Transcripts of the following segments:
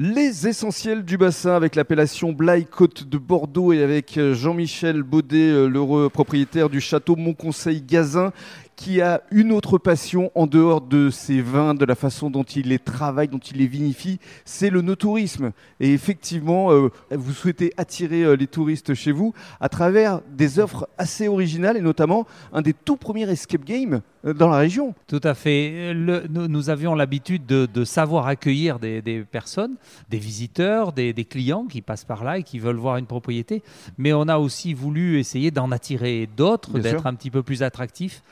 Les essentiels du bassin avec l'appellation Blaye Côte de Bordeaux et avec euh, Jean-Michel Baudet, l'heureux propriétaire du château Montconseil Gazin, qui a une autre passion en dehors de ses vins, de la façon dont il les travaille, dont il les vinifie, c'est le no-tourisme. Et effectivement, euh, vous souhaitez attirer euh, les touristes chez vous à travers des offres assez originales et notamment un des tout premiers escape games euh, dans la région. Tout à fait. Le- nous, nous avions l'habitude de, de savoir accueillir des, des personnes, des visiteurs, des, des clients qui passent par là et qui veulent voir une propriété. Mais on a aussi voulu essayer d'en attirer d'autres, d'être un petit peu plus attractif.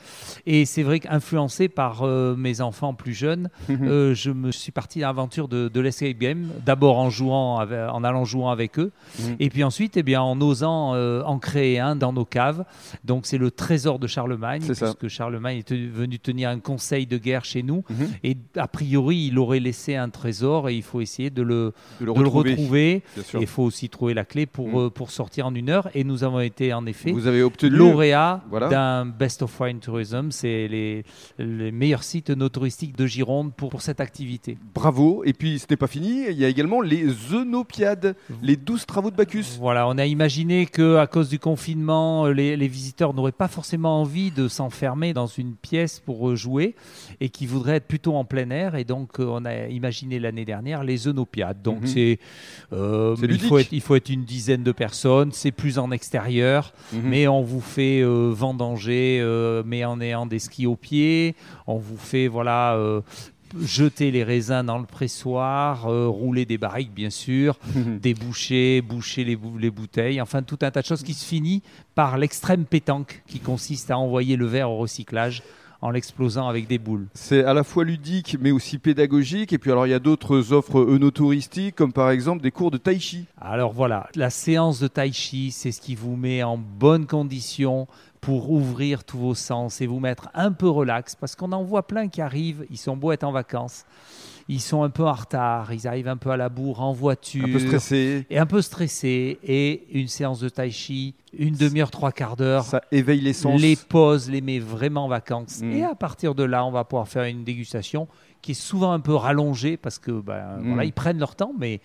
Et c'est vrai qu'influencé par euh, mes enfants plus jeunes, Mhm. euh, je me suis parti à l'aventure de, de l'escape game. D'abord en jouant, avec- en allant jouant avec eux, Mhm. et puis ensuite, eh bien, en osant euh, en créer un dans nos caves. Donc c'est le trésor de Charlemagne, ça. puisque Charlemagne est venu tenir un conseil de guerre chez nous. Mhm. Et a priori, il aurait laissé un trésor et il faut essayer de le, De le de retrouver. il faut aussi trouver la clé pour, pour sortir en une heure. Et nous avons été en effet Vous avez obtenu lauréat Voilà. d'un Best of Wine Tourism. C'est les, les meilleurs sites no touristiques de Gironde pour, pour cette activité. Bravo. Et puis ce n'est pas fini, il y a également les Eunopiades, les 12 travaux de Bacchus. Voilà, on a imaginé que à cause du confinement, les, les visiteurs n'auraient pas forcément envie de s'enfermer dans une pièce pour euh, jouer et qui voudraient être plutôt en plein air. Et donc, euh, on a imaginé l'année dernière les Eunopiades. Donc, Mhm. c'est euh, il faut être il faut être une dizaine de personnes. C'est plus en extérieur, Mhm. mais on vous fait euh, vendanger, euh, mais en ayant des skis aux pieds. On vous fait voilà. euh, jeter les raisins dans le pressoir, euh, rouler des barriques bien sûr, déboucher, boucher les, bou- les bouteilles, enfin tout un tas de choses qui se finit par l'extrême pétanque qui consiste à envoyer le verre au recyclage en l'explosant avec des boules. C'est à la fois ludique mais aussi pédagogique. Et puis alors il y a d'autres offres eunotouristiques comme par exemple des cours de tai chi. Alors voilà, la séance de tai chi, c'est ce qui vous met en bonne condition pour ouvrir tous vos sens et vous mettre un peu relax parce qu'on en voit plein qui arrivent, ils sont beaux être en vacances, ils sont un peu en retard, ils arrivent un peu à la bourre en voiture. Un peu stressé. et un peu stressé et une séance de tai chi, une demi-heure, trois quarts d'heure, Ça éveille les sens. les pauses, les met vraiment en vacances. Mm. Et à partir de là, on va pouvoir faire une dégustation qui est souvent un peu rallongée parce que ben, Mm. voilà, ils prennent leur temps, mais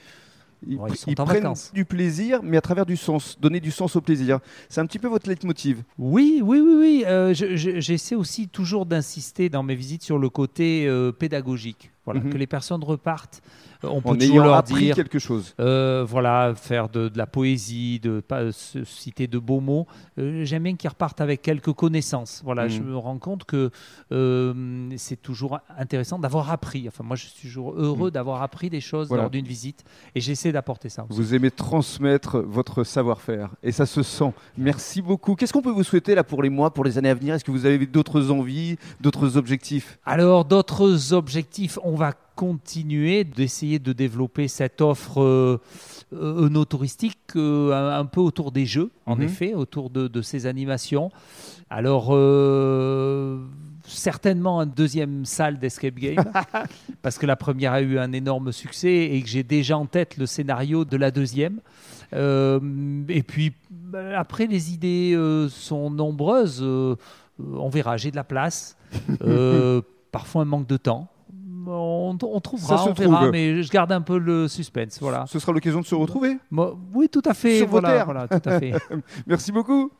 Ils, sont ils en prennent vacances. du plaisir, mais à travers du sens. Donner du sens au plaisir. C'est un petit peu votre leitmotiv. oui, oui, oui, oui. euh, je- je- J'essaie aussi toujours d'insister dans mes visites sur le côté euh, pédagogique. Voilà, Mhm. que les personnes repartent. euh, On peut En toujours ayant leur appris dire. quelque chose. Euh, voilà, faire de, de la poésie, de pas se- citer de beaux mots. Euh, J'aime bien qu'ils repartent avec quelques connaissances. Voilà, Mhm. je me rends compte que euh, c'est toujours intéressant d'avoir appris. Enfin, moi, je suis toujours heureux d'avoir appris des choses Mhm. Voilà. lors d'une visite, et j'essaie d'apporter ça. aussi. Vous aimez transmettre votre savoir-faire et ça se sent. Merci beaucoup. Qu'est-ce qu'on peut vous souhaiter là pour les mois, pour les années à venir? Est-ce que vous avez d'autres envies, d'autres objectifs? Alors, d'autres objectifs, on va continuer d'essayer de développer cette offre euh, euh, no touristique euh, un, un peu autour des jeux, en Mhm. effet, autour de, de ces animations. Alors, euh, certainement une deuxième salle d'escape game, parce que la première a eu un énorme succès et que j'ai déjà en tête le scénario de la deuxième. Euh, et puis, bah, après, les idées sont nombreuses. on verra, j'ai de la place. Parfois un manque de temps. On, on trouvera, Ça on verra, trouve. mais je garde un peu le suspense. Voilà. Ce sera l'occasion de se retrouver. Oui, tout à fait. Sur vos terres. voilà, tout à fait. Merci beaucoup.